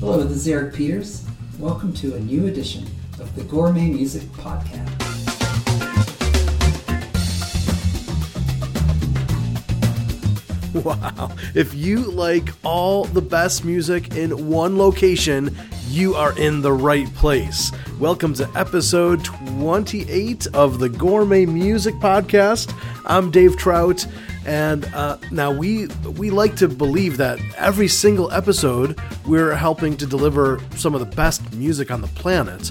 Hello, this is Eric Peters. Welcome to a new edition of the Gourmet Music Podcast. Wow. If you like all the best music in one location, you are in the right place. Welcome to episode 28 of the Gourmet Music Podcast. I'm Dave Trout, and uh, now we we like to believe that every single episode we're helping to deliver some of the best music on the planet.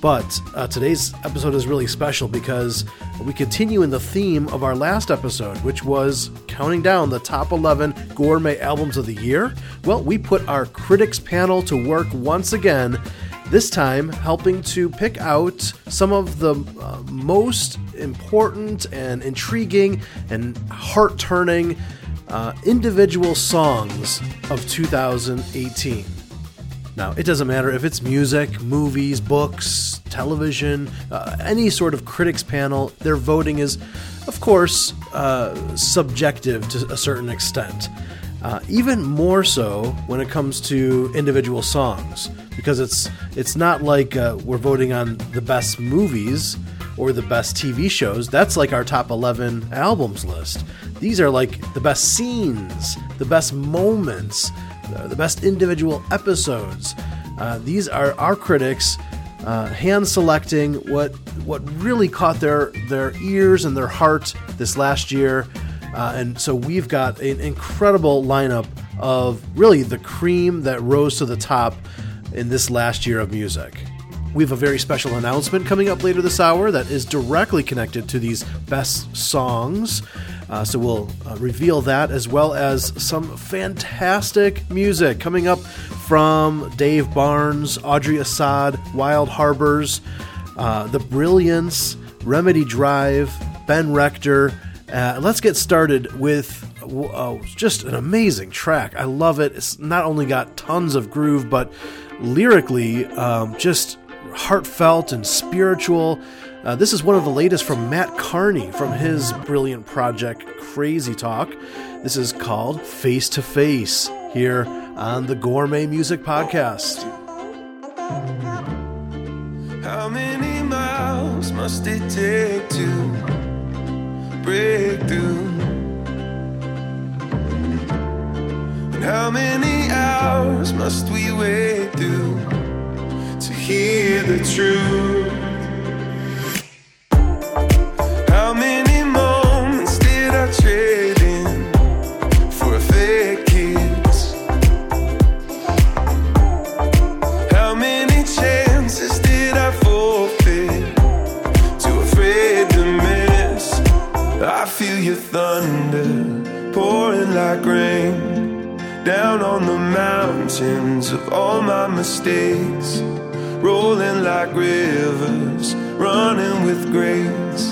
But uh, today's episode is really special because we continue in the theme of our last episode, which was counting down the top 11 gourmet albums of the year. Well, we put our critics panel to work once again, this time helping to pick out some of the uh, most important and intriguing and heart turning uh, individual songs of 2018. Now, it doesn't matter if it's music, movies, books, television, uh, any sort of critics panel, their voting is, of course, uh, subjective to a certain extent. Uh, even more so when it comes to individual songs, because it's it's not like uh, we're voting on the best movies or the best TV shows. That's like our top 11 albums list. These are like the best scenes, the best moments, uh, the best individual episodes. Uh, these are our critics uh, hand selecting what what really caught their their ears and their heart this last year, uh, and so we've got an incredible lineup of really the cream that rose to the top in this last year of music. We have a very special announcement coming up later this hour that is directly connected to these best songs. Uh, so we'll uh, reveal that as well as some fantastic music coming up from Dave Barnes, Audrey Assad, Wild Harbors, uh, The Brilliance, Remedy Drive, Ben Rector. Uh, let's get started with uh, just an amazing track. I love it. It's not only got tons of groove, but lyrically, um, just heartfelt and spiritual. Uh, this is one of the latest from Mat Kearney from his brilliant project Crazy Talk. This is called Face to Face here on the Gourmet Music Podcast. How many miles must it take to break through? And how many hours must we wait through to hear the truth? Down on the mountains of all my mistakes, rolling like rivers, running with grace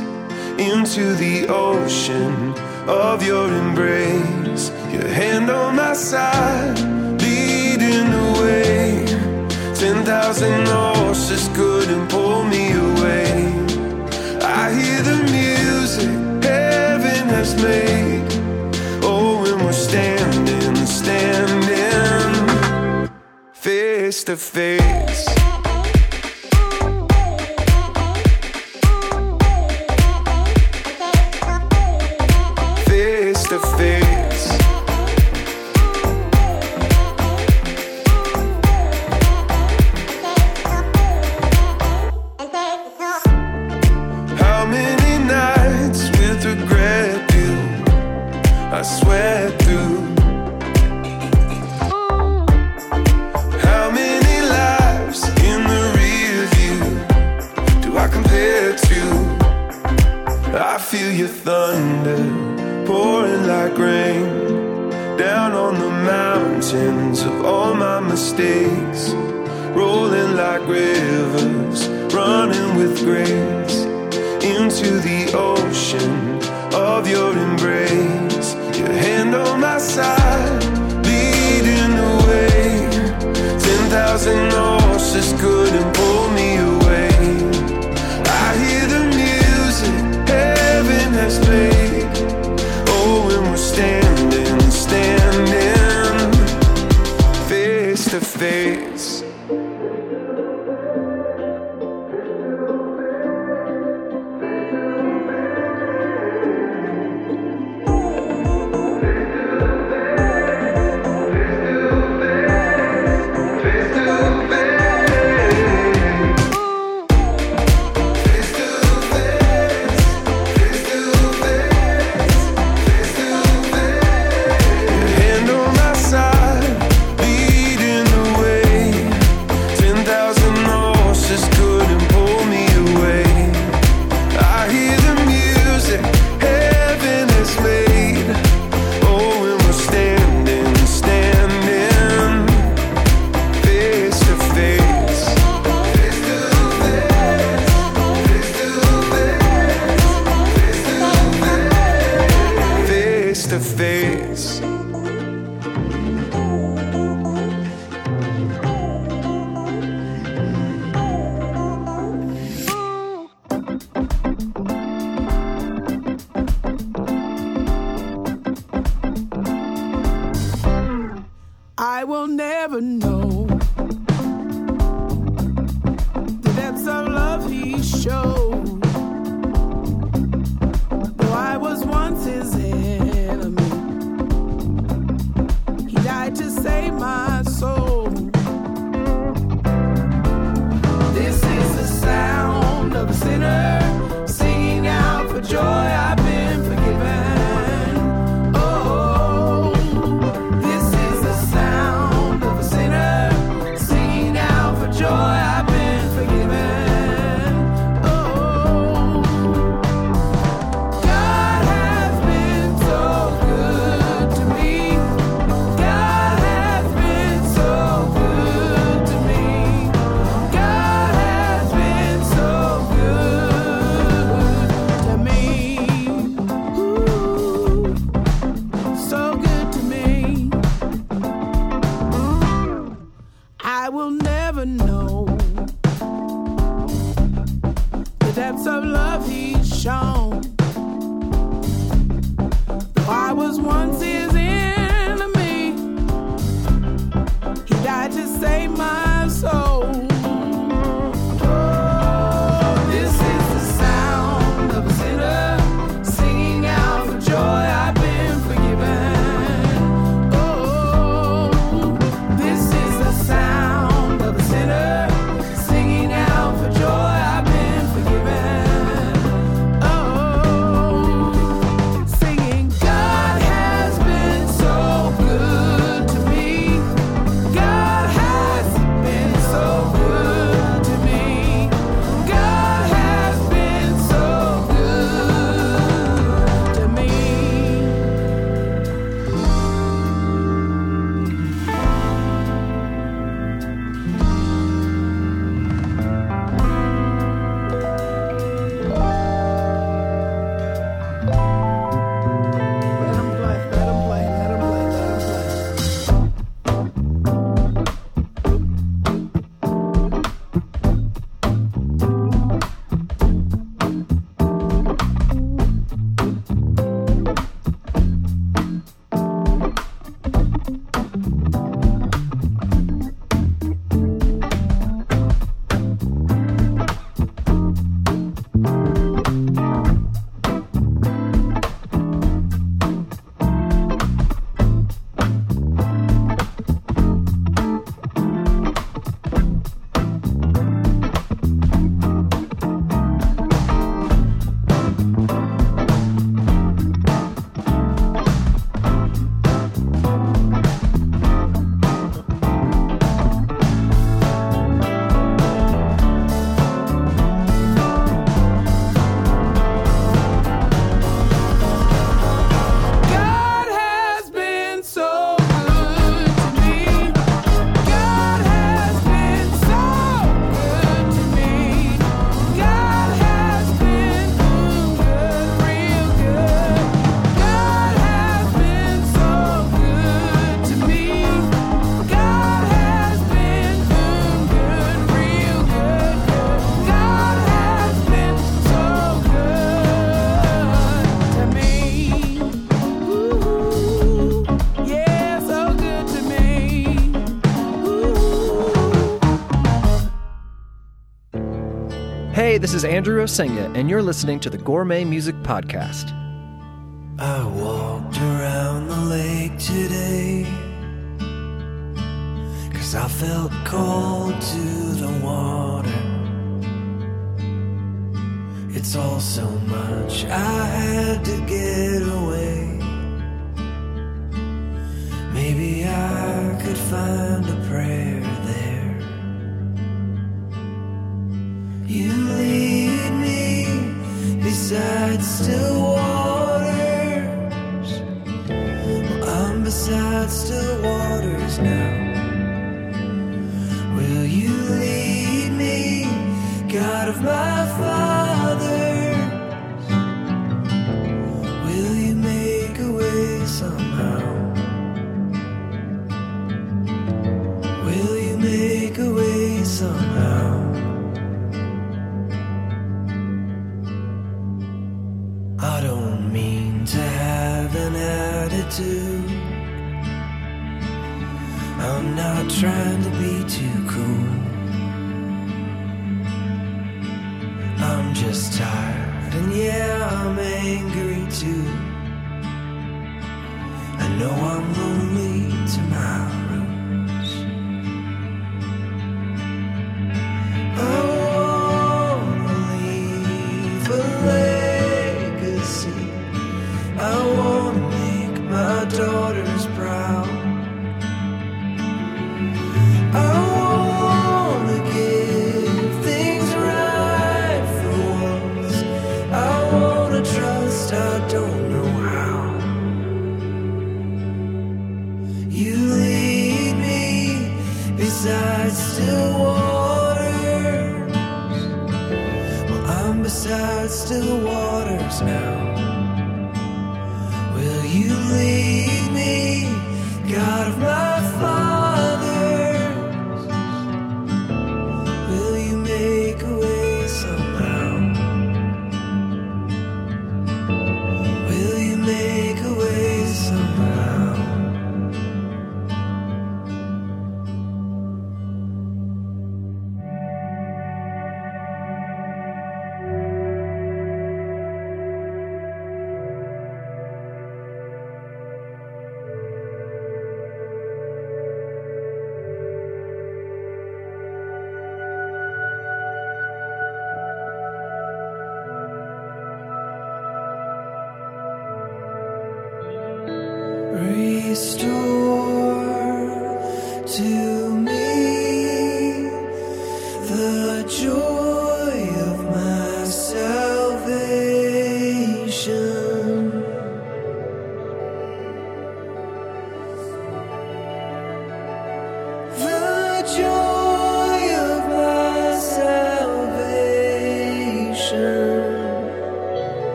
into the ocean of your embrace. Your hand on my side, leading the way. Ten thousand horses couldn't pull me away. I hear the music heaven has made. To face. Face this is Andrew Osenga, and you're listening to the Gourmet Music Podcast. I walked around the lake today Cause I felt called to the water It's all so much I had to get away Maybe I could find a prayer You lead me beside still waters I'm beside still waters now. Will you lead me, God of my trying to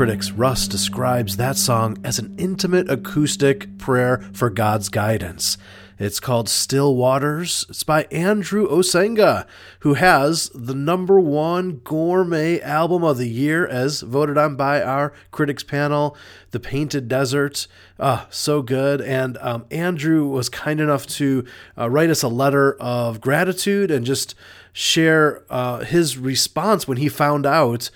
critics, Russ, describes that song as an intimate acoustic prayer for God's guidance. It's called Still Waters. It's by Andrew Osenga, who has the number one gourmet album of the year as voted on by our critics panel, The Painted Desert. Ah, so good. And um, Andrew was kind enough to uh, write us a letter of gratitude and just share uh, his response when he found out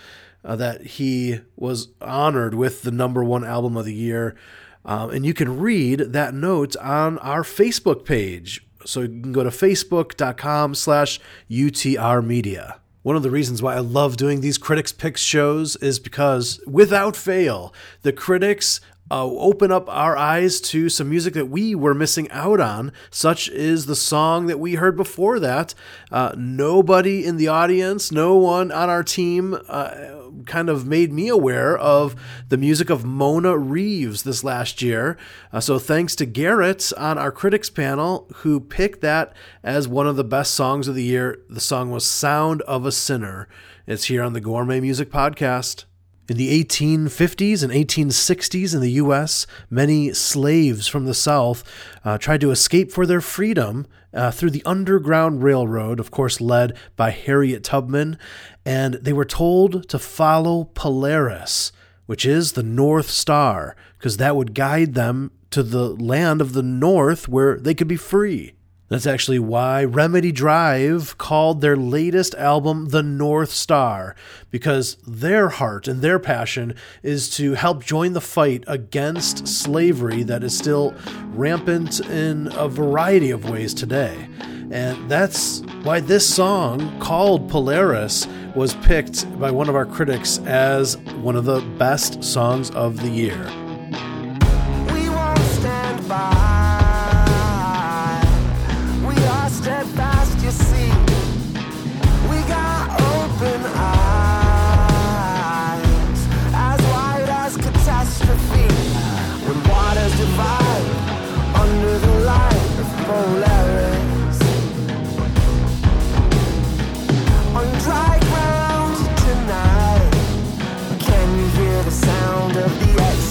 uh, that he was honored with the number one album of the year. Um, and you can read that note on our Facebook page. So you can go to facebook.com slash UTR Media. One of the reasons why I love doing these Critics Picks shows is because, without fail, the critics uh, open up our eyes to some music that we were missing out on, such is the song that we heard before that. Uh, nobody in the audience, no one on our team uh, kind of made me aware of the music of Mona Reeves this last year. Uh, so thanks to Garrett on our critics panel who picked that as one of the best songs of the year. The song was Sound of a Sinner. It's here on the Gourmet Music Podcast. In the 1850s and 1860s in the U.S., many slaves from the South uh, tried to escape for their freedom uh, through the Underground Railroad, of course, led by Harriet Tubman, and they were told to follow Polaris, which is the North Star, because that would guide them to the land of the North where they could be free. That's actually why Remedy Drive called their latest album The North Star, because their heart and their passion is to help join the fight against slavery that is still rampant in a variety of ways today. And that's why this song, called Polaris, was picked by one of our critics as one of the best songs of the year.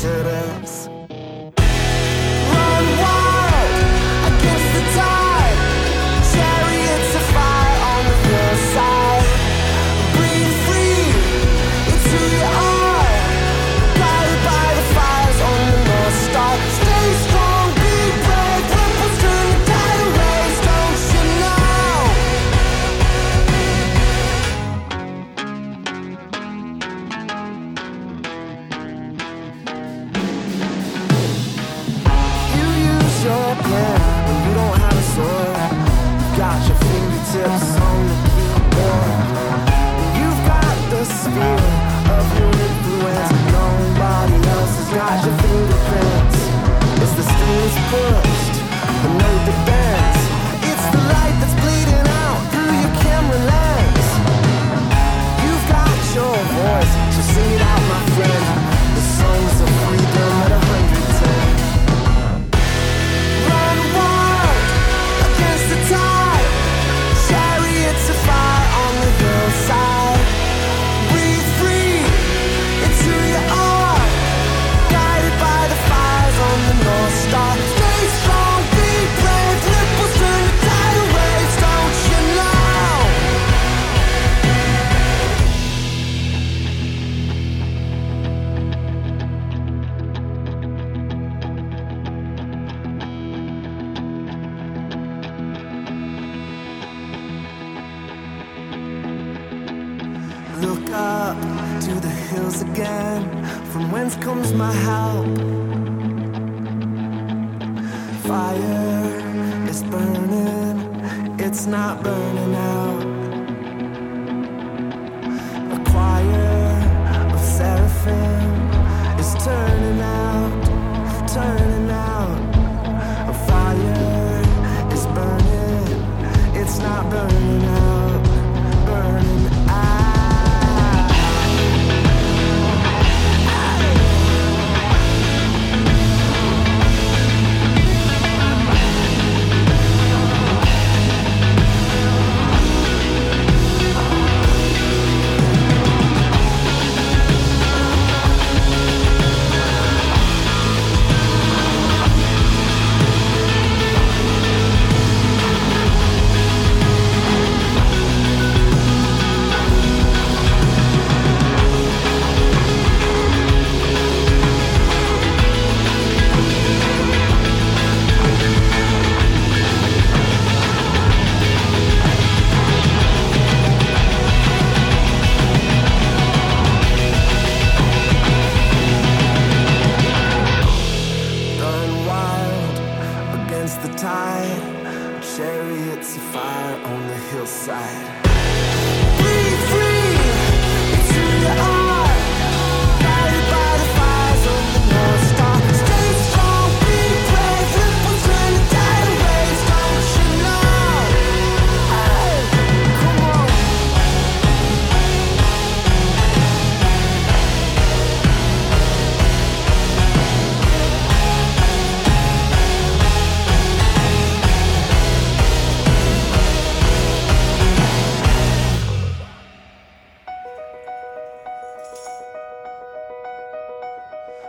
The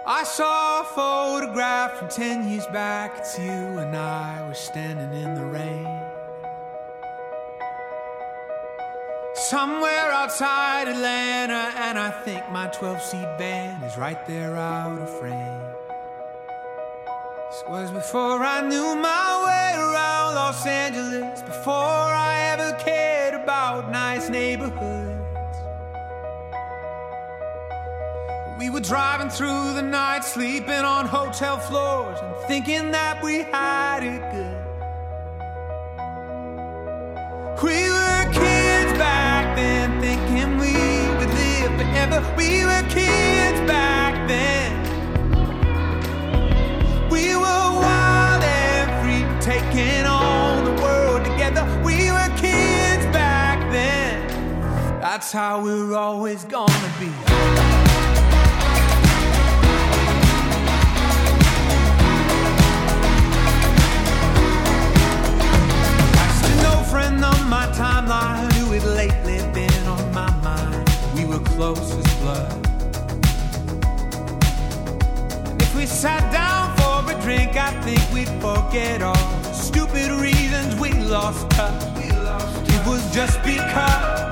I saw a photograph from 10 years back. It's you and I were standing in the rain. Somewhere outside Atlanta, and I think my 12 seat van is right there out of frame. This was before I knew my way around Los Angeles, before I ever cared about nice neighborhoods. We were driving through the night, sleeping on hotel floors, and thinking that we had it good. We were kids back then, thinking we would live forever. We were kids back then. We were wild and free, taking on the world together. We were kids back then. That's how we're always gonna be. We were close as blood. And if we sat down for a drink, I think we'd forget all the stupid reasons we lost touch. It was just because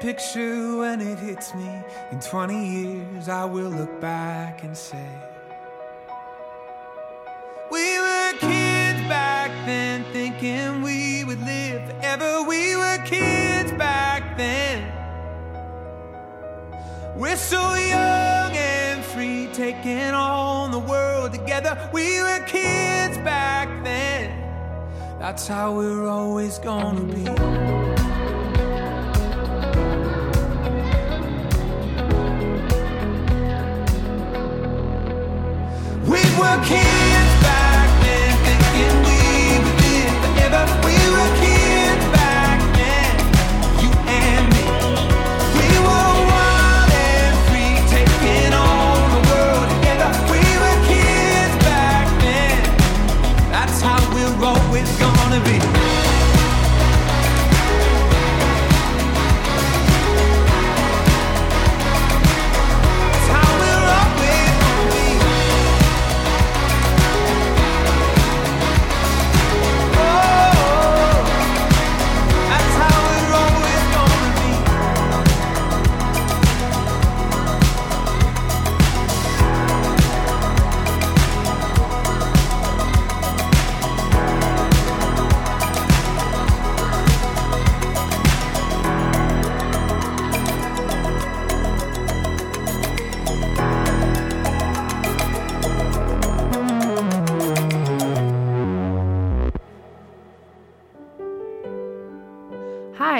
picture when it hits me. In 20 years, I will look back and say, We were kids back then, thinking we would live forever. We were kids back then. We're so young and free, taking on the world together. We were kids back then. That's how we're always gonna be. Were kids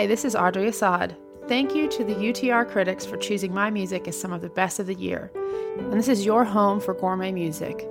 this is Audrey Assad. Thank you to the UTR critics for choosing my music as some of the best of the year. And this is your home for gourmet music.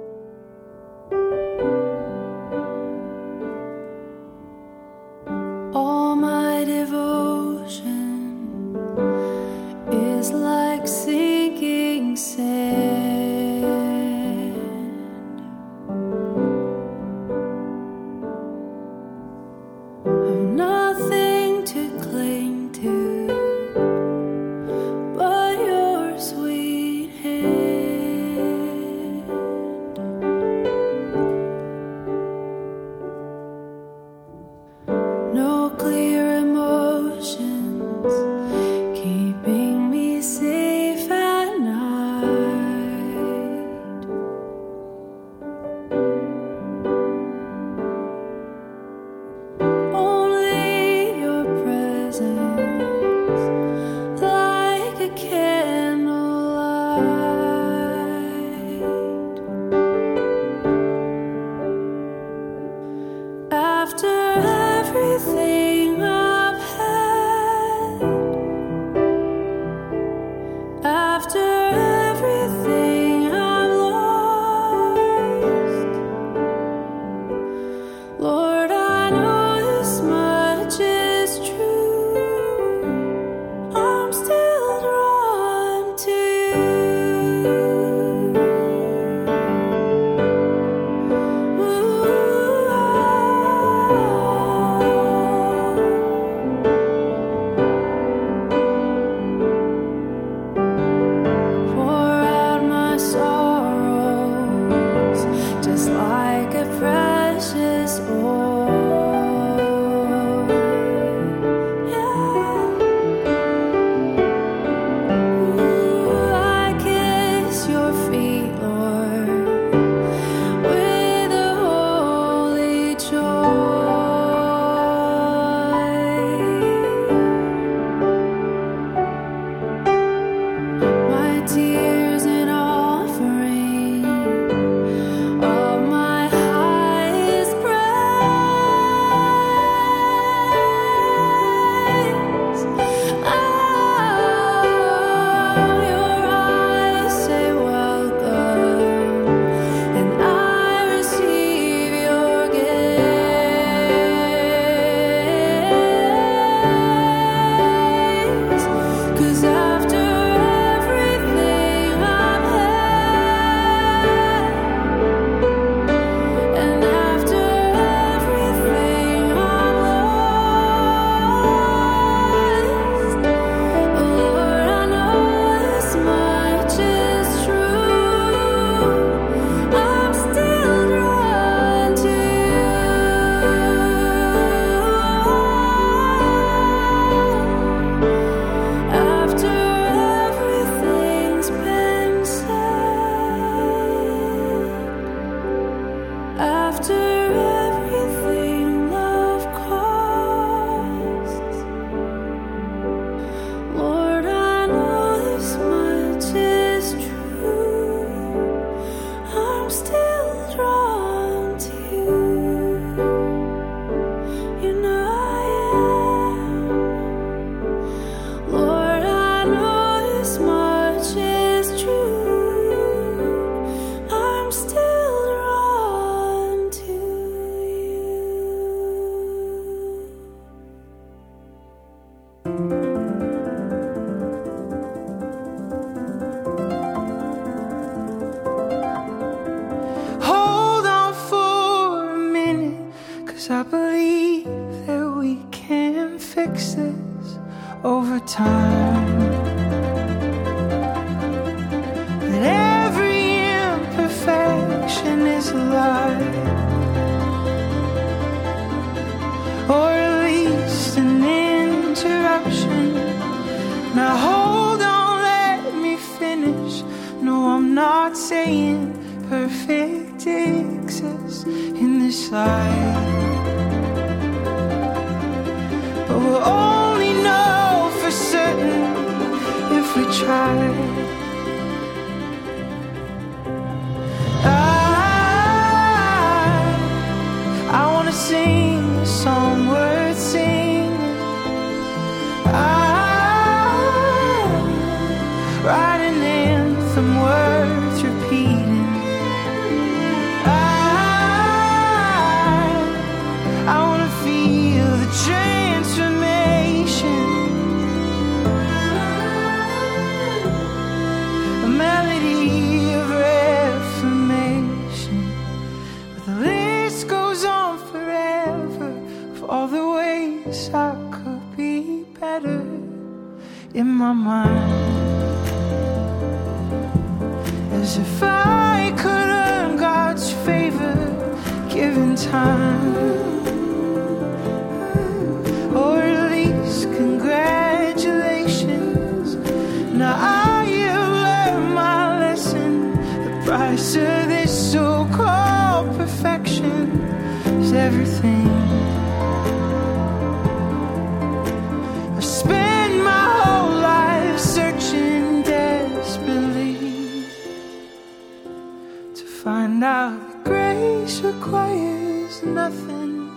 Requires nothing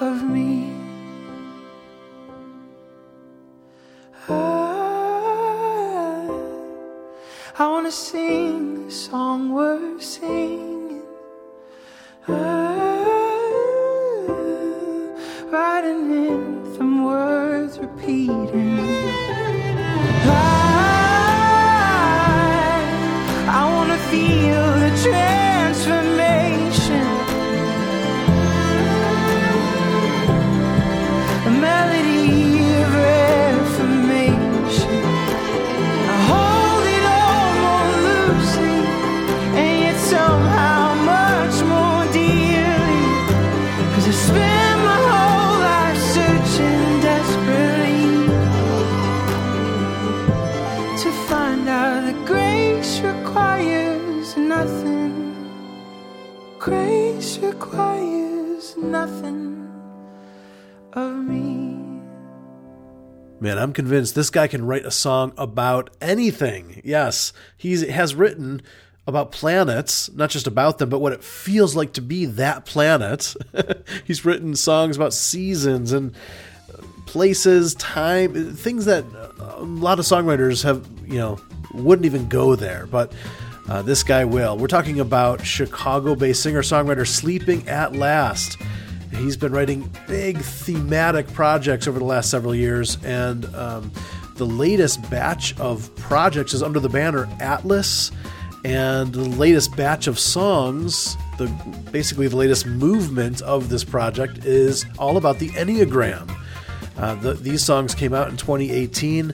of me. Convinced this guy can write a song about anything. Yes, he has written about planets, not just about them, but what it feels like to be that planet. He's written songs about seasons and places, time, things that a lot of songwriters have, you know, wouldn't even go there. But uh, this guy will. We're talking about Chicago based singer songwriter Sleeping at Last. He's been writing big thematic projects over the last several years, and um, the latest batch of projects is under the banner Atlas. And the latest batch of songs, the basically the latest movement of this project, is all about the Enneagram. Uh, the, these songs came out in 2018,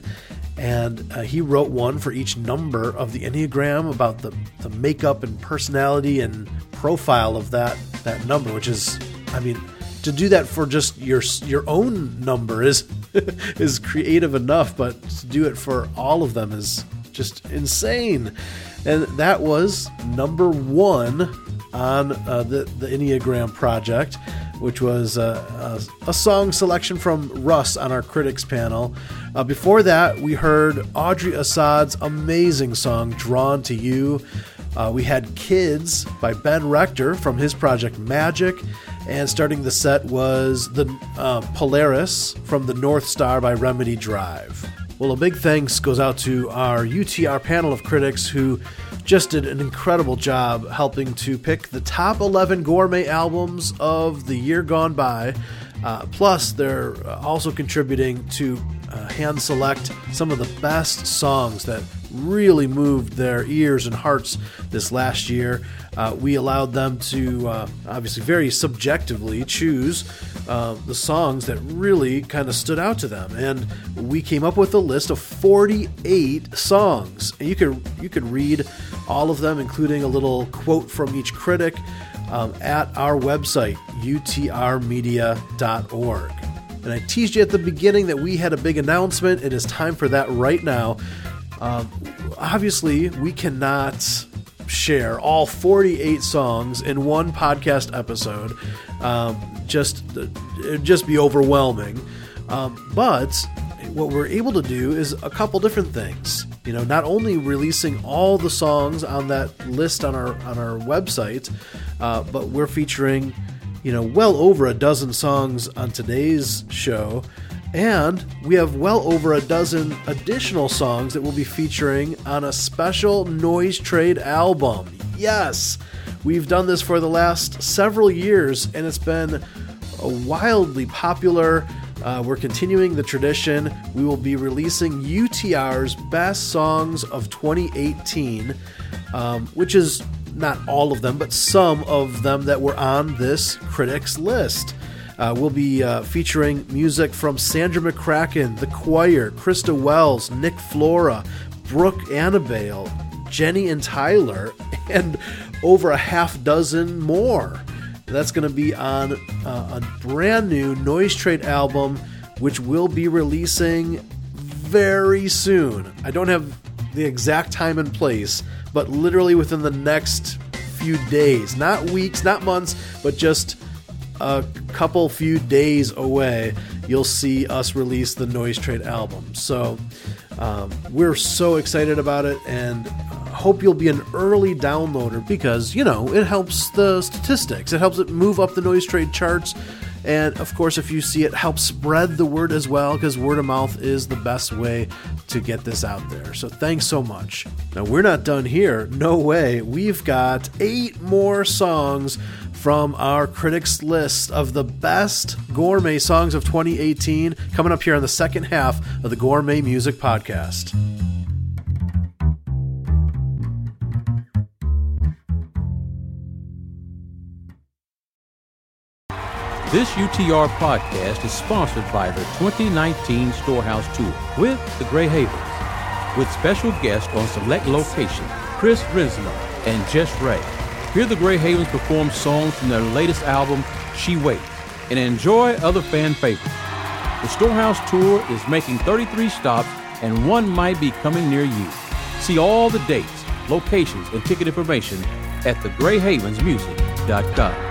and uh, he wrote one for each number of the Enneagram about the, the makeup and personality and profile of that that number, which is, I mean, to do that for just your your own number is is creative enough, but to do it for all of them is just insane. And that was number one on uh, the the Enneagram project, which was uh, a, a, song selection from Russ on our critics panel. Uh, before that, we heard Audrey Assad's amazing song "Drawn to You." Uh, we had "Kids" by Ben Rector from his project Magic, and starting the set was the uh, Polaris from the North Star by Remedy Drive. Well, a big thanks goes out to our UTR panel of critics who just did an incredible job helping to pick the top 11 gourmet albums of the year gone by. Uh, plus, they're also contributing to uh, hand select some of the best songs that really moved their ears and hearts this last year. Uh, we allowed them to uh, obviously very subjectively choose uh, the songs that really kind of stood out to them, and we came up with a list of 48 songs. And you could you could read all of them, including a little quote from each critic, um, at our website utrmedia.org. And I teased you at the beginning that we had a big announcement. It is time for that right now. Um, obviously, we cannot share all 48 songs in one podcast episode. Um, just it'd just be overwhelming. Um, but what we're able to do is a couple different things. You know, not only releasing all the songs on that list on our on our website, uh, but we're featuring, you know, well over a dozen songs on today's show. And we have well over a dozen additional songs that we'll be featuring on a special Noise Trade album. Yes, we've done this for the last several years, and it's been wildly popular. Uh, we're continuing the tradition. We will be releasing UTR's best songs of 2018, um, which is not all of them, but some of them that were on this critics list. Uh, we'll be uh, featuring music from Sandra McCracken, The Choir, Christa Wells, Nick Flora, Brooke Annibale, Jenny and Tyler, and over a half dozen more. That's going to be on uh, a brand new Noise Trade album, which will be releasing very soon. I don't have the exact time and place, but literally within the next few days, not weeks, not months, but just a couple few days away, you'll see us release the Noise Trade album. So um, we're so excited about it and hope you'll be an early downloader because, you know, it helps the statistics. It helps it move up the Noise Trade charts. And of course, if you see it, help spread the word as well because word of mouth is the best way to get this out there. So thanks so much. Now, we're not done here. No way. We've got eight more songs from our critics list of the best gourmet songs of 2018 coming up here on the second half of the Gourmet Music Podcast. This UTR podcast is sponsored by the 2019 Storehouse Tour with the Grey Havens, with special guests on select locations Chris Rinslow and Jess Ray. Hear the Grey Havens perform songs from their latest album, She Waits, and enjoy other fan favorites. The Storehouse Tour is making 33 stops, and one might be coming near you. See all the dates, locations, and ticket information at thegreyhavensmusic.com.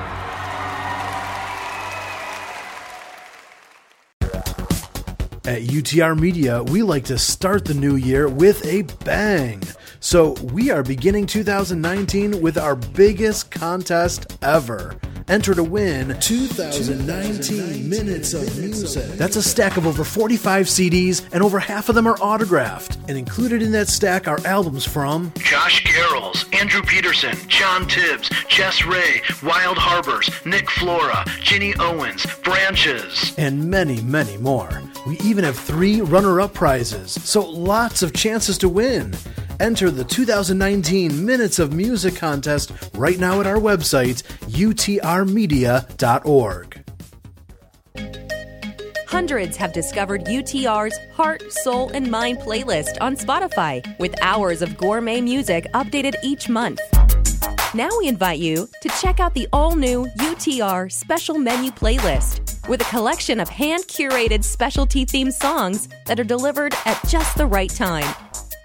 At UTR Media, we like to start the new year with a bang. So we are beginning 2019 with our biggest contest ever. Enter to win 2019 minutes of music. That's a stack of over 45 CDs, and over half of them are autographed. And included in that stack are albums from Josh Garrels, Andrew Peterson, John Tibbs, Jess Ray, Wild Harbors, Nick Flora, Ginny Owens, Branches. and many, many more. We even have three runner up prizes, so lots of chances to win. Enter the 2019 Minutes of Music contest right now at our website, utrmedia.org. Hundreds have discovered UTR's Heart, Soul, and Mind playlist on Spotify with hours of gourmet music updated each month. Now we invite you to check out the all new UTR Special Menu playlist with a collection of hand curated specialty themed songs that are delivered at just the right time.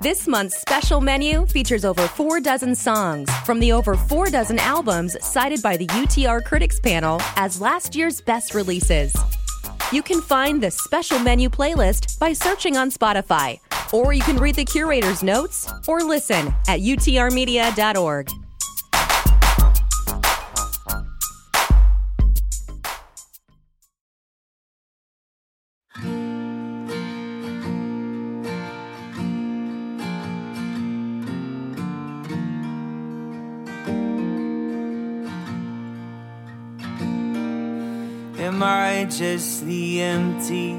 This month's special menu features over four dozen songs from the over four dozen albums cited by the UTR Critics Panel as last year's best releases. You can find the special menu playlist by searching on Spotify, or you can read the curator's notes or listen at utrmedia.org. just the empty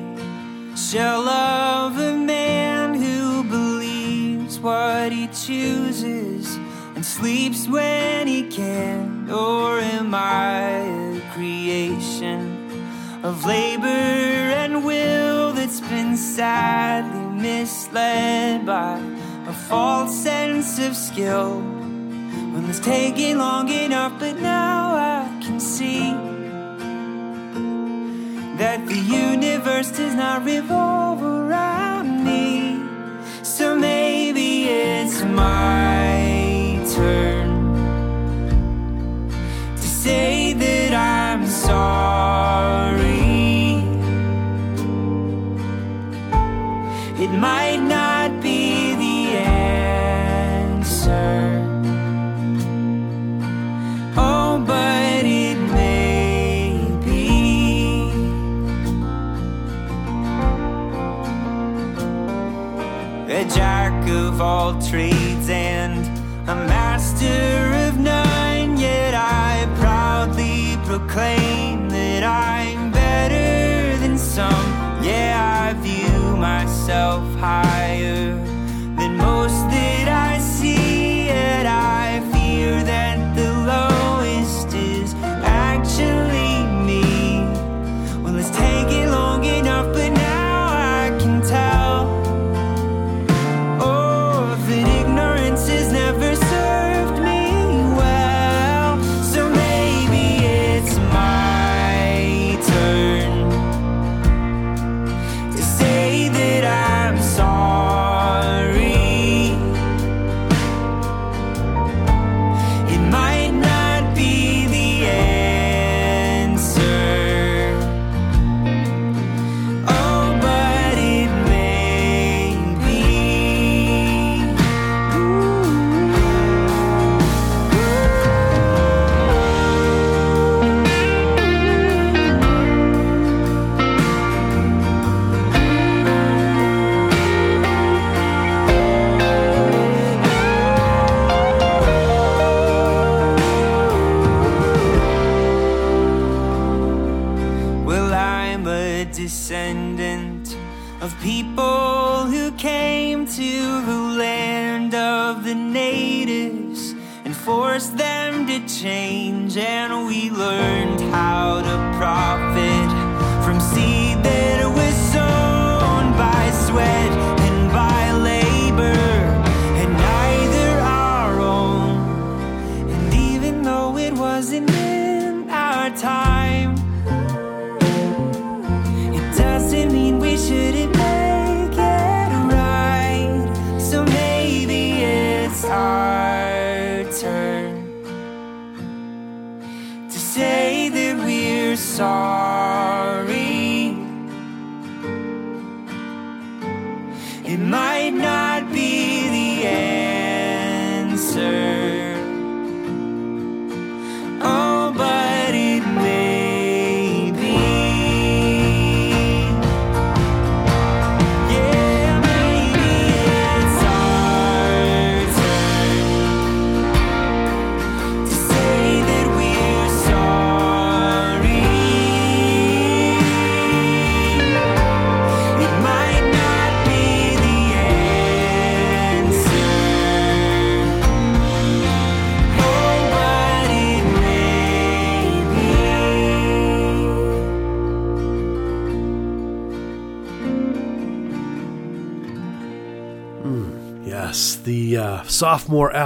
shell of a man who believes what he chooses and sleeps when he can? Or am I a creation of labor and will that's been sadly misled by a false sense of skill? Well, it's taking long enough, but now I can see the universe does not revolve around me. So maybe it's my all trades and a master of none. Yet I proudly proclaim that I'm better than some. Yeah, I view myself higher than most.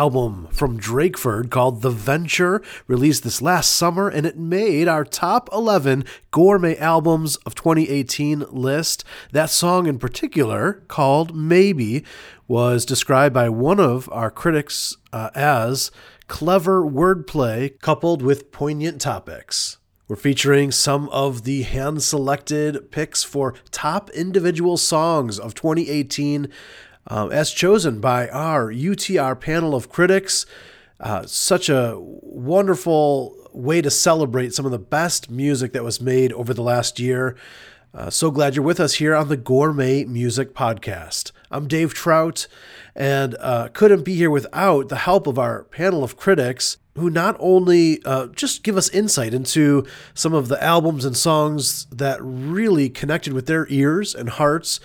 Album from Drakeford called The Venture released this last summer and it made our top 11 gourmet albums of 2018 list. That song in particular, called Maybe, was described by one of our critics uh, as clever wordplay coupled with poignant topics. We're featuring some of the hand selected picks for top individual songs of 2018 um, as chosen by our UTR panel of critics. Uh, such a wonderful way to celebrate some of the best music that was made over the last year. Uh, so glad you're with us here on the Gourmet Music Podcast. I'm Dave Trout, and uh, couldn't be here without the help of our panel of critics who not only uh, just give us insight into some of the albums and songs that really connected with their ears and hearts,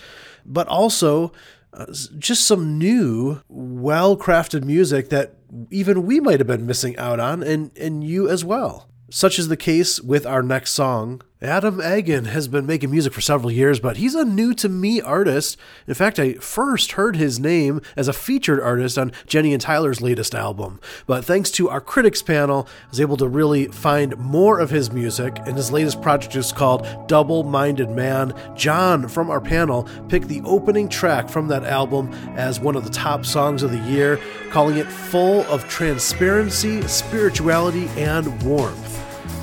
but also uh, just some new, well crafted music that even we might have been missing out on, and, and you as well. Such is the case with our next song. Adam Egan has been making music for several years, but he's a new to me artist. In fact, I first heard his name as a featured artist on Jenny and Tyler's latest album. But thanks to our critics panel, I was able to really find more of his music, and his latest project is called Double Minded Man. John from our panel picked the opening track from that album as one of the top songs of the year, calling it full of transparency, spirituality, and warmth.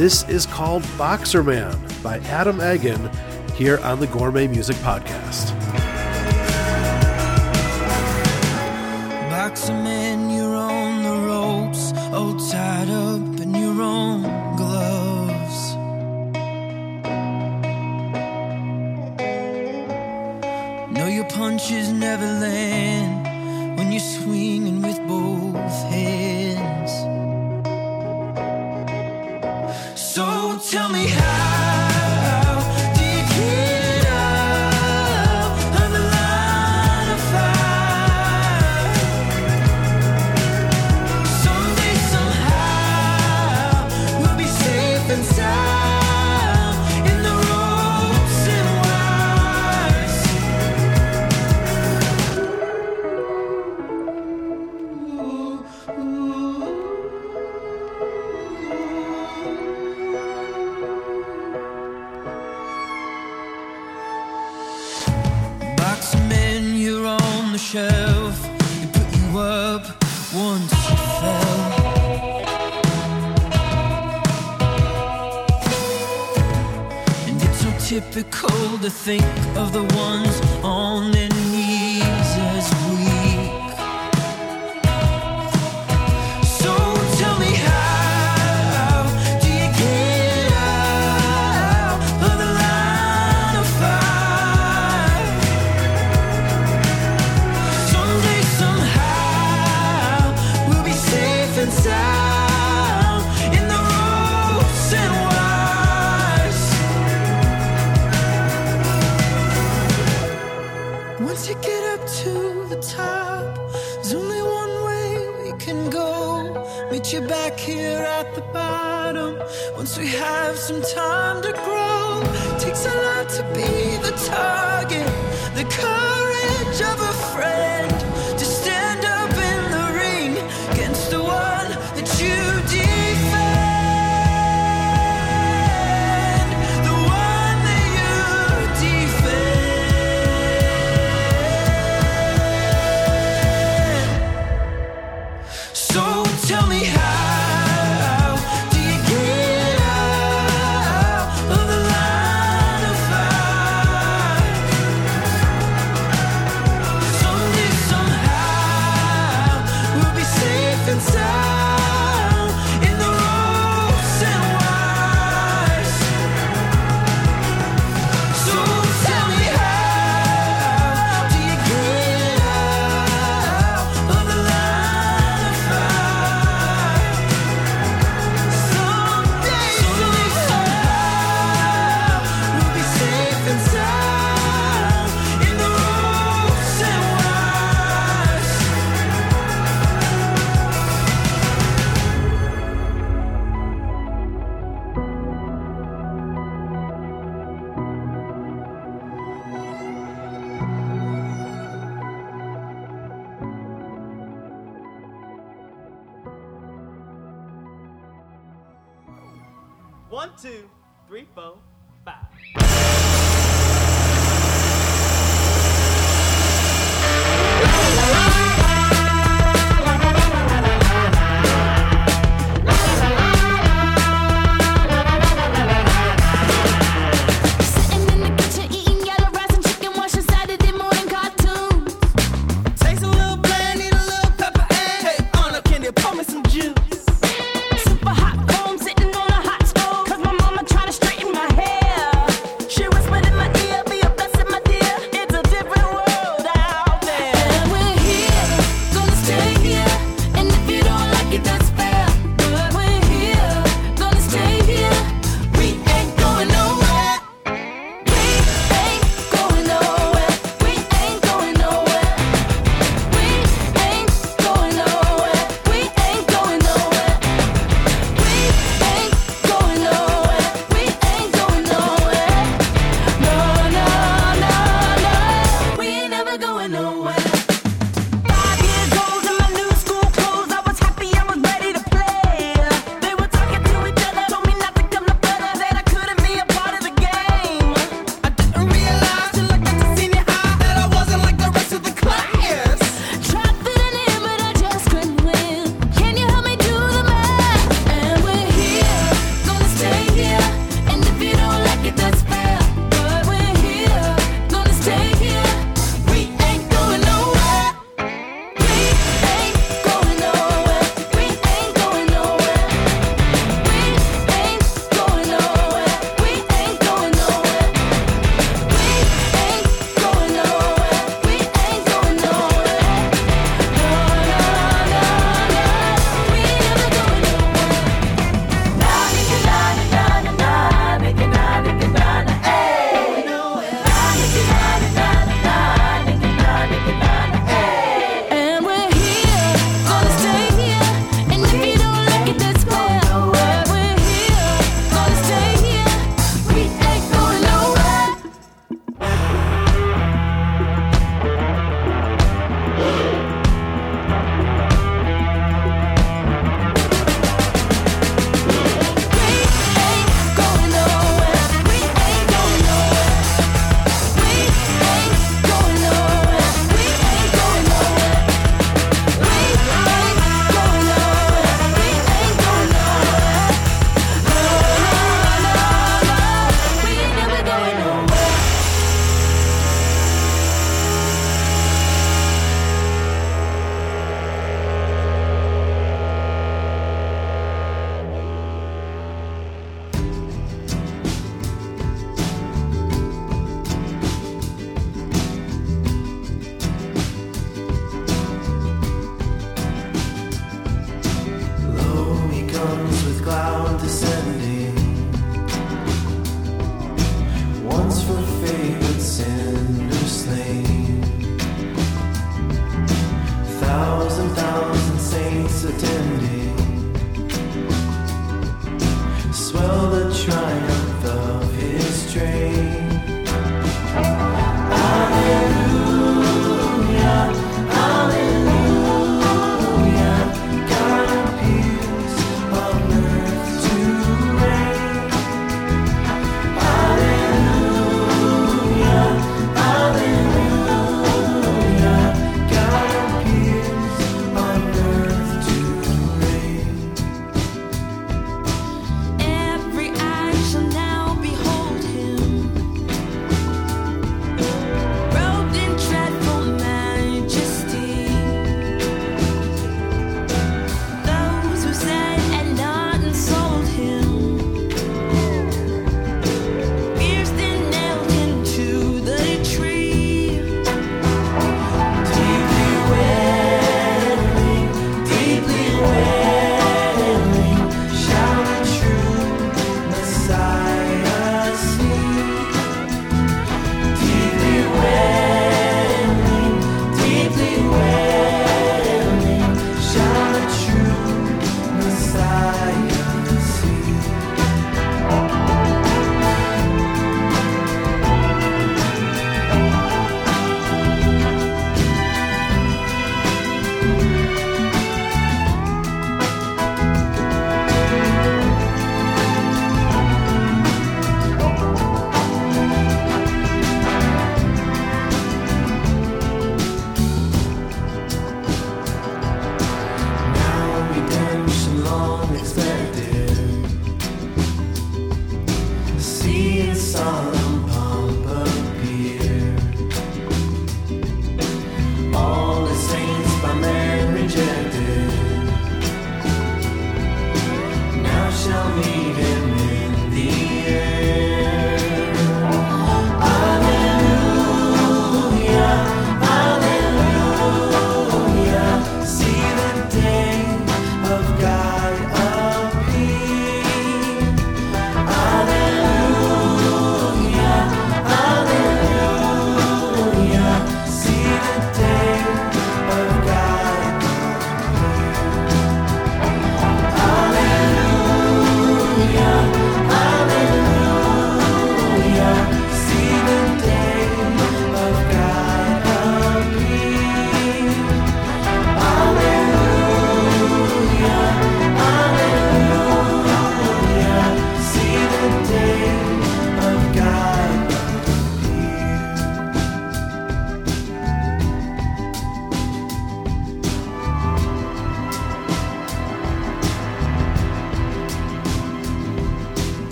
This is called Boxer Man by Adam Egan here on the Gourmet Music Podcast. Boxer man, you're on the ropes, all tied up in your own gloves. No, your punches never land when you're swinging with both once So tell me how typical to think of the ones on their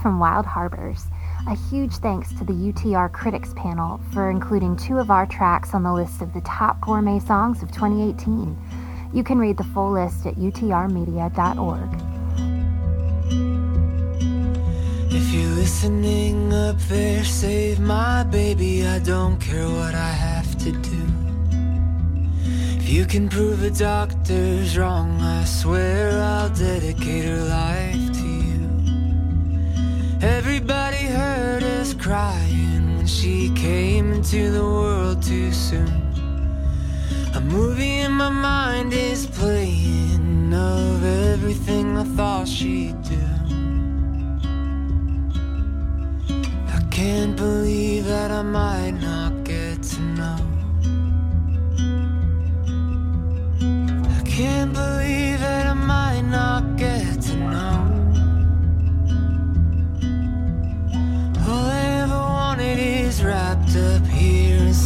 from Wild Harbors. A huge thanks to the UTR Critics Panel for including two of our tracks on the list of the top gourmet songs of 2018. You can read the full list at utrmedia.org. If you're listening up there, save my baby. I don't care what I have to do. If you can prove a doctor's wrong, I swear I'll dedicate her life crying when she came into the world too soon. A movie in my mind is playing of everything I thought she'd do. I can't believe that I might not get to know. I can't believe that I might not get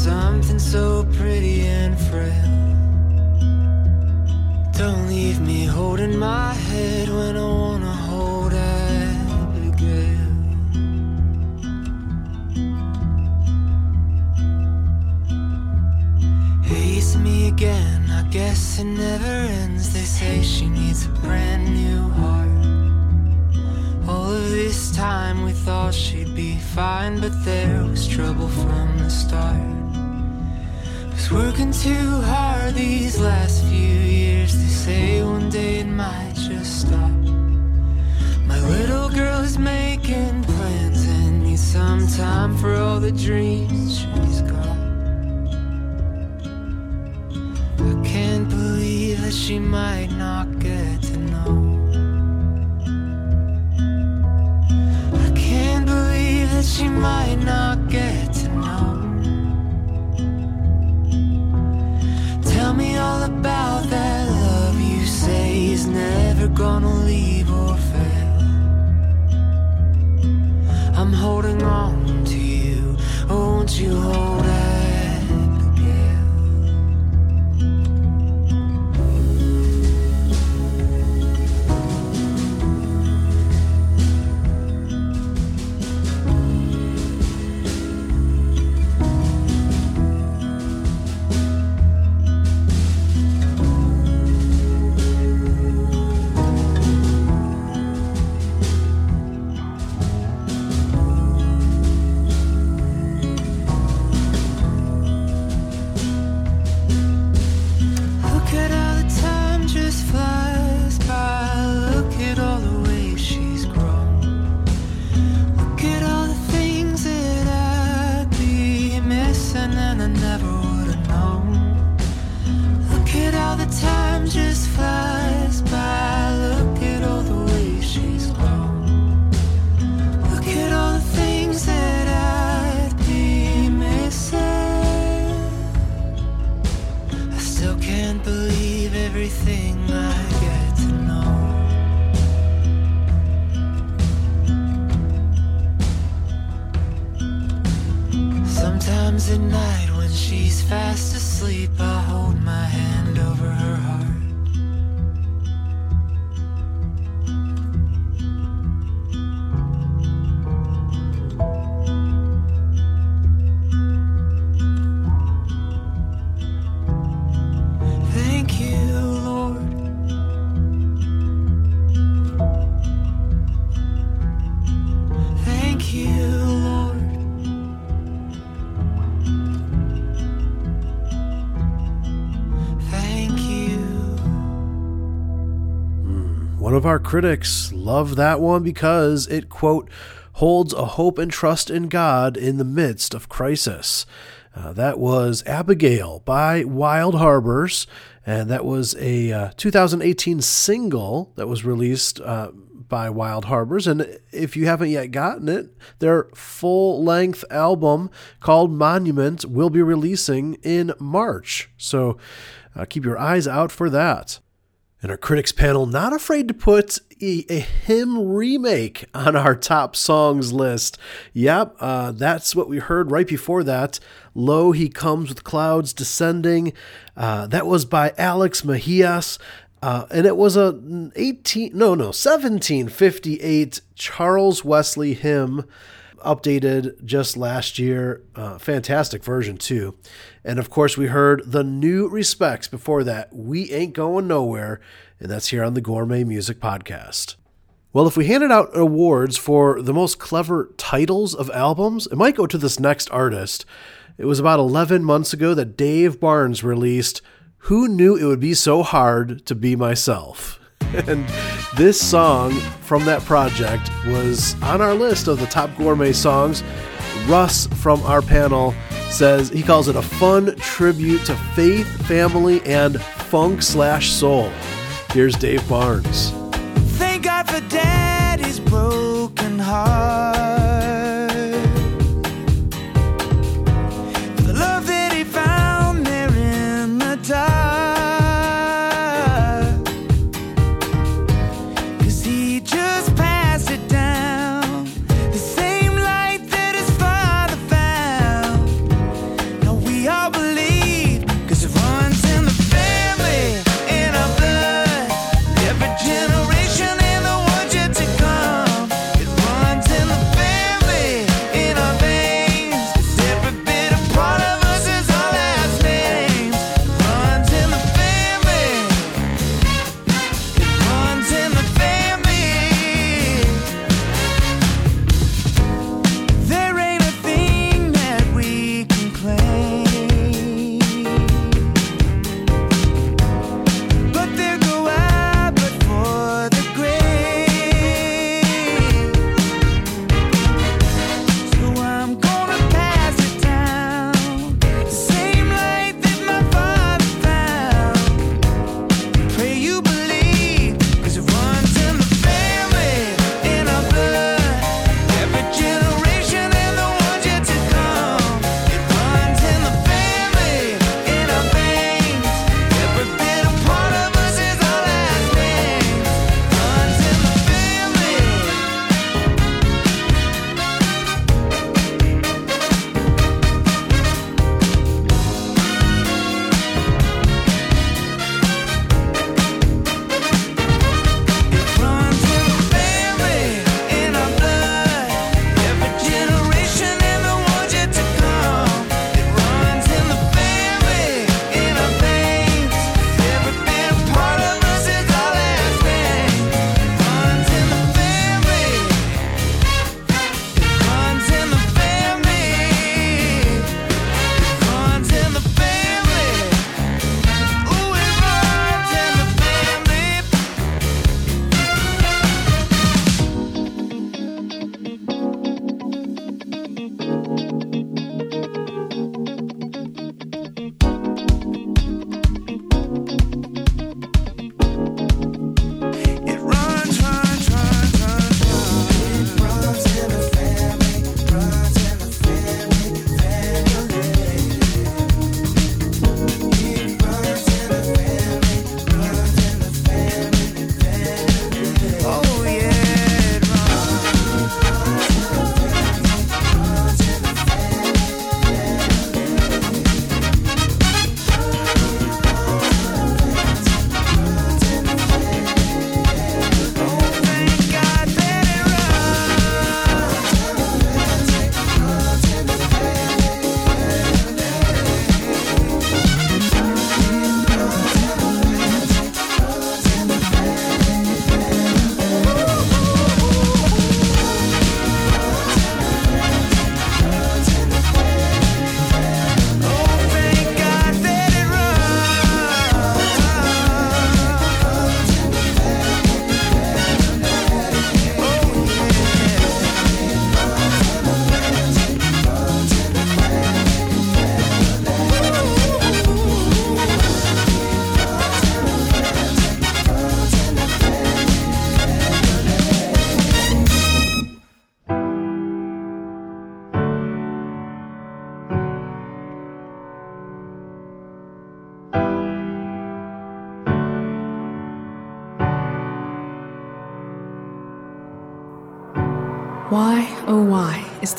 something so pretty and frail. Don't leave me holding my head when I wanna hold Abigail. It's me again. I guess it never ends. They say she needs a brand new heart. All of this time we thought she'd be fine, but there was trouble from the start was working too hard these last few years to say one day it might just stop. My little girl is making plans and needs some time for all the dreams she's got. I can't believe that she might not get to know. I can't believe that she might not get. About that love you say is never gonna leave or fail. I'm holding on to you. Oh, won't you hold Abigail? One of our critics loved that one because it, quote, holds a hope and trust in God in the midst of crisis. Uh, that was Abigail by Wild Harbors, and that was a uh, 2018 single that was released uh, by Wild Harbors. And if you haven't yet gotten it, their full length album called Monument will be releasing in March. So uh, keep your eyes out for that. And our critics panel not afraid to put a, a hymn remake on our top songs list. Yep, uh, that's what we heard right before that. Lo, he comes with clouds descending. Uh, that was by Alex Mahias. Uh, and it was a 18 no no 1758 Charles Wesley hymn updated just last year. Uh, fantastic version, too. And of course, we heard the new respects before that. We ain't going nowhere. And that's here on the Gourmet Music Podcast. Well, if we handed out awards for the most clever titles of albums, it might go to this next artist. It was about 11 months ago that Dave Barnes released Who Knew It Would Be So Hard to Be Myself? And this song from that project was on our list of the top gourmet songs. Russ from our panel says he calls it a fun tribute to faith, family, and funk slash soul. Here's Dave Barnes. Thank God for daddy's broken heart.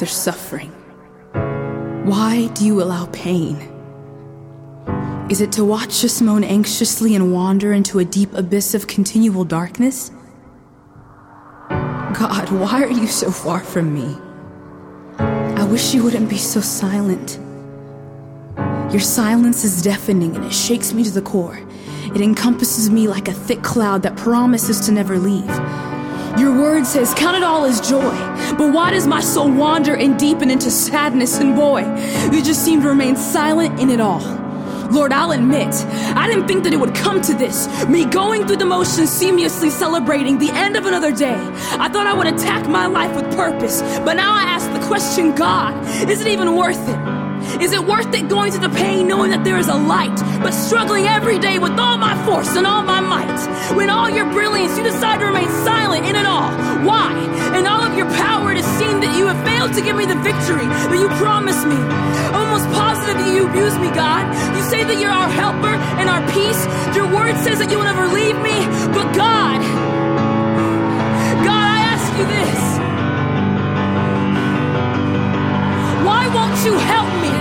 Is suffering? Why do you allow pain? Is it to watch us moan anxiously and wander into a deep abyss of continual darkness? God, why are you so far from me? I wish you wouldn't be so silent. Your silence is deafening and it shakes me to the core. It encompasses me like a thick cloud that promises to never leave. Your word says, Count it all as joy. But why does my soul wander and deepen into sadness? And boy, you just seem to remain silent in it all. Lord, I'll admit, I didn't think that it would come to this. Me going through the motions, seamlessly celebrating the end of another day. I thought I would attack my life with purpose. But now I ask the question God, is it even worth it? Is it worth it going through the pain knowing that there is a light, but struggling every day with all my force and all my might? When all your brilliance, you decide to remain silent in it all. Why? In all of your power, it has seemed that you have failed to give me the victory that you promised me. Almost positive that you abuse me, God. You say that you're our helper and our peace. Your word says that you will never leave me. But God, God, I ask you this. You help me?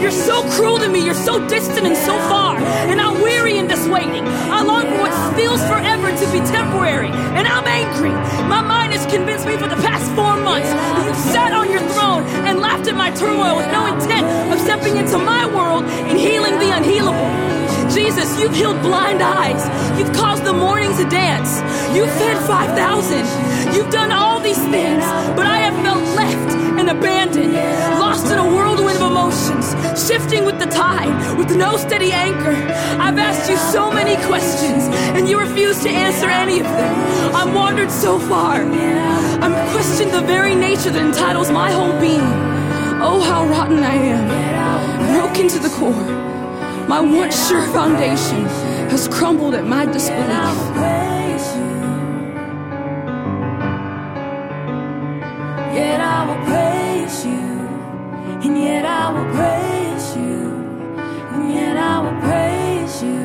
You're so cruel to me, you're so distant and so far, and I'm weary in this waiting. I long for what feels forever to be temporary, and I'm angry. My mind has convinced me for the past four months that you've sat on your throne and laughed at my turmoil with no intent of stepping into my world and healing the unhealable. Jesus, you've healed blind eyes. You've caused the morning to dance. You've fed 5,000. You've done all these things, but I have felt left and abandoned, lost in a whirlwind of emotions, shifting with the tide, with no steady anchor. I've asked you so many questions, and you refuse to answer any of them. I've wandered so far. I've questioned the very nature that entitles my whole being. Oh, how rotten I am, broken to the core. My once sure foundation has crumbled at my disbelief. Yet I will praise you, and yet I will praise you, and yet I will praise you.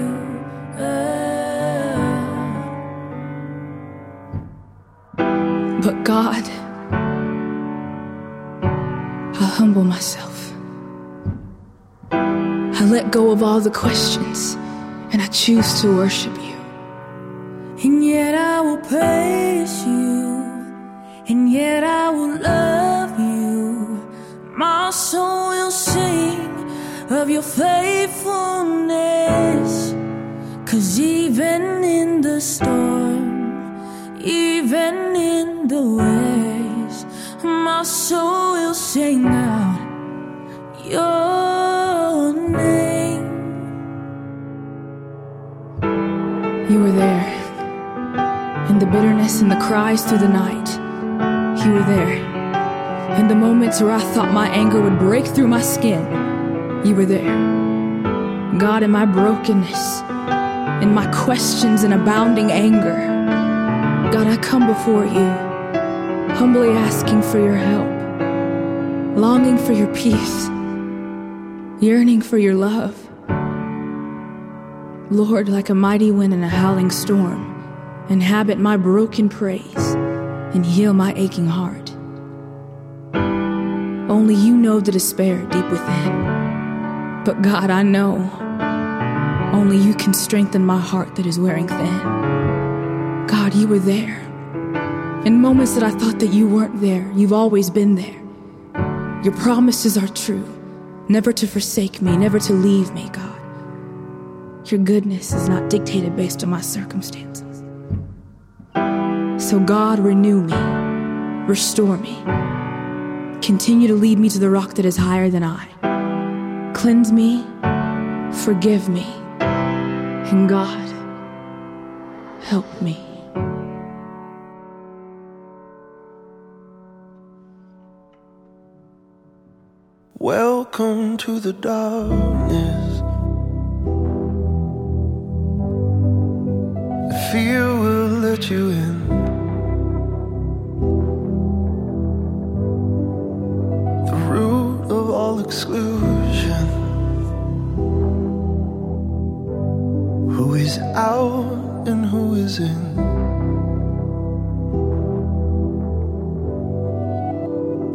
But God, I humble myself. Let go of all the questions and I choose to worship you. And yet I will praise you, and yet I will love you. My soul will sing of your faithfulness. Cause even in the storm, even in the waves, my soul will sing out your the bitterness and the cries through the night, you were there. In the moments where I thought my anger would break through my skin, you were there. God, in my brokenness, in my questions and abounding anger, God, I come before you, humbly asking for your help, longing for your peace, yearning for your love. Lord, like a mighty wind in a howling storm, inhabit my broken praise and heal my aching heart. Only you know the despair deep within. But God, I know only you can strengthen my heart that is wearing thin. God, you were there. In moments that I thought that you weren't there, you've always been there. Your promises are true, never to forsake me, never to leave me, God. Your goodness is not dictated based on my circumstances. So, God, renew me, restore me, continue to lead me to the rock that is higher than I. Cleanse me, forgive me, and God, help me. Welcome to the darkness. Fear will let you in.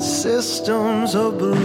systems of belief.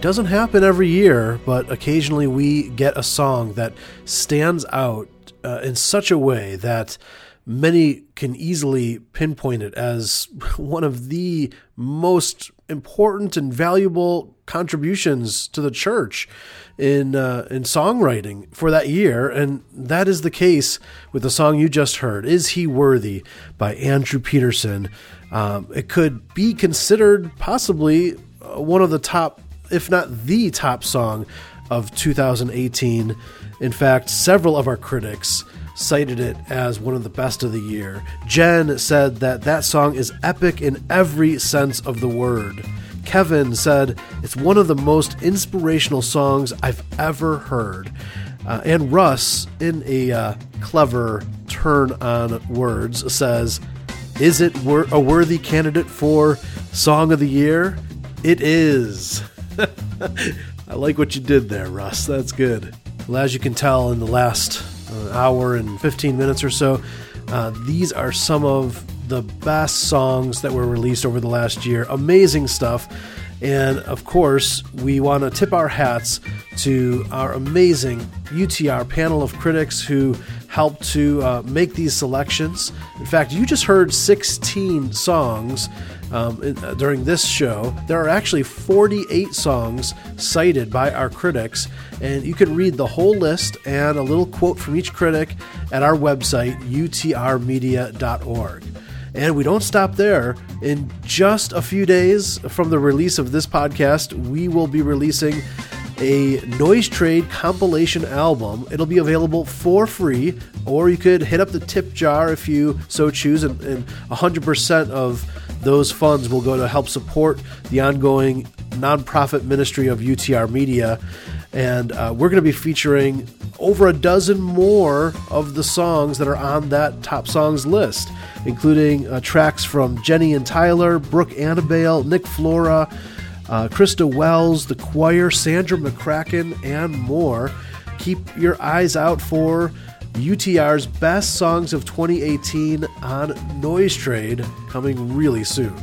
It doesn't happen every year, but occasionally we get a song that stands out uh, in such a way that many can easily pinpoint it as one of the most important and valuable contributions to the church in uh, in songwriting for that year, and that is the case with the song you just heard. Is he worthy by Andrew Peterson? Um, it could be considered possibly uh, one of the top, if not the top song of 2018. In fact, several of our critics cited it as one of the best of the year. Jen said that that song is epic in every sense of the word. Kevin said it's one of the most inspirational songs I've ever heard. Uh, and Russ, in a uh, clever turn on words, says, Is it wor- a worthy candidate for Song of the Year? It is. I like what you did there, Russ. That's good. Well, as you can tell in the last uh, hour and 15 minutes or so, uh, these are some of the best songs that were released over the last year. Amazing stuff. And of course, we want to tip our hats to our amazing UTR panel of critics who helped to uh, make these selections. In fact, you just heard 16 songs um, in, uh, during this show. There are actually 48 songs cited by our critics, and you can read the whole list and a little quote from each critic at our website, utrmedia.org. And we don't stop there. In just a few days from the release of this podcast, we will be releasing a Noise Trade compilation album. It'll be available for free, or you could hit up the tip jar if you so choose, and, and 100% of those funds will go to help support the ongoing nonprofit ministry of UTR Media. And uh, we're going to be featuring over a dozen more of the songs that are on that top songs list, including uh, tracks from Jenny and Tyler, Brooke Annibale, Nick Flora, uh, Christa Wells, The Choir, Sandra McCracken, and more. keep your eyes out for UTR's Best Songs of 2018 on Noise Trade coming really soon.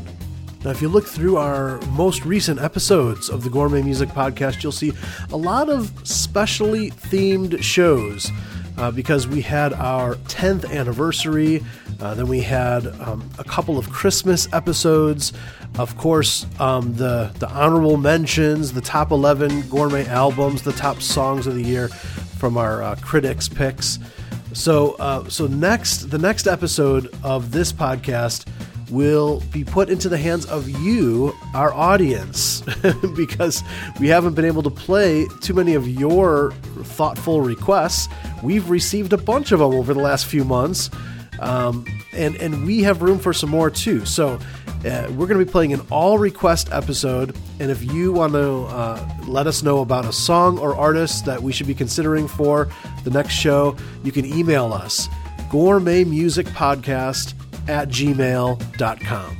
Now, if you look through our most recent episodes of the Gourmet Music Podcast, you'll see a lot of specially themed shows. Uh, because we had our 10th anniversary, uh, then we had um, a couple of Christmas episodes, of course, um, the the honorable mentions, the top 11 gourmet albums, the top songs of the year from our uh, critics picks. So, uh, so next, the next episode of this podcast will be put into the hands of you, our audience, because we haven't been able to play too many of your thoughtful requests. We've received a bunch of them over the last few months, um, and and we have room for some more too. So. Uh, we're going to be playing an all request episode, and if you want to uh, let us know about a song or artist that we should be considering for the next show, you can email us gourmetmusicpodcast at gmail.com.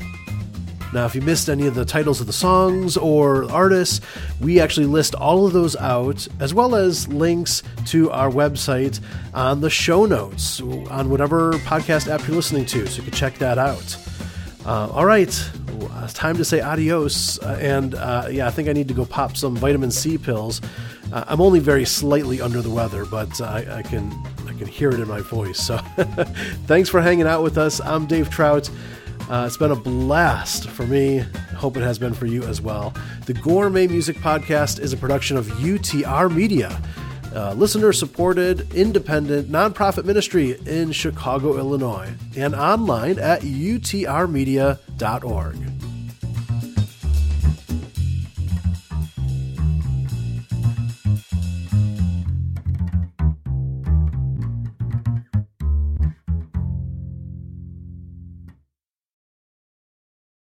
Now, if you missed any of the titles of the songs or artists, we actually list all of those out, as well as links to our website on the show notes on whatever podcast app you're listening to, so you can check that out. Uh, all right, it's time to say adios. Uh, and uh, yeah, I think I need to go pop some vitamin C pills. Uh, I'm only very slightly under the weather, but I, I can I can hear it in my voice. So thanks for hanging out with us. I'm Dave Trout. Uh, it's been a blast for me. Hope it has been for you as well. The Gourmet Music Podcast is a production of UTR Media, uh, listener supported, independent, nonprofit ministry in Chicago, Illinois, and online at utrmedia.org.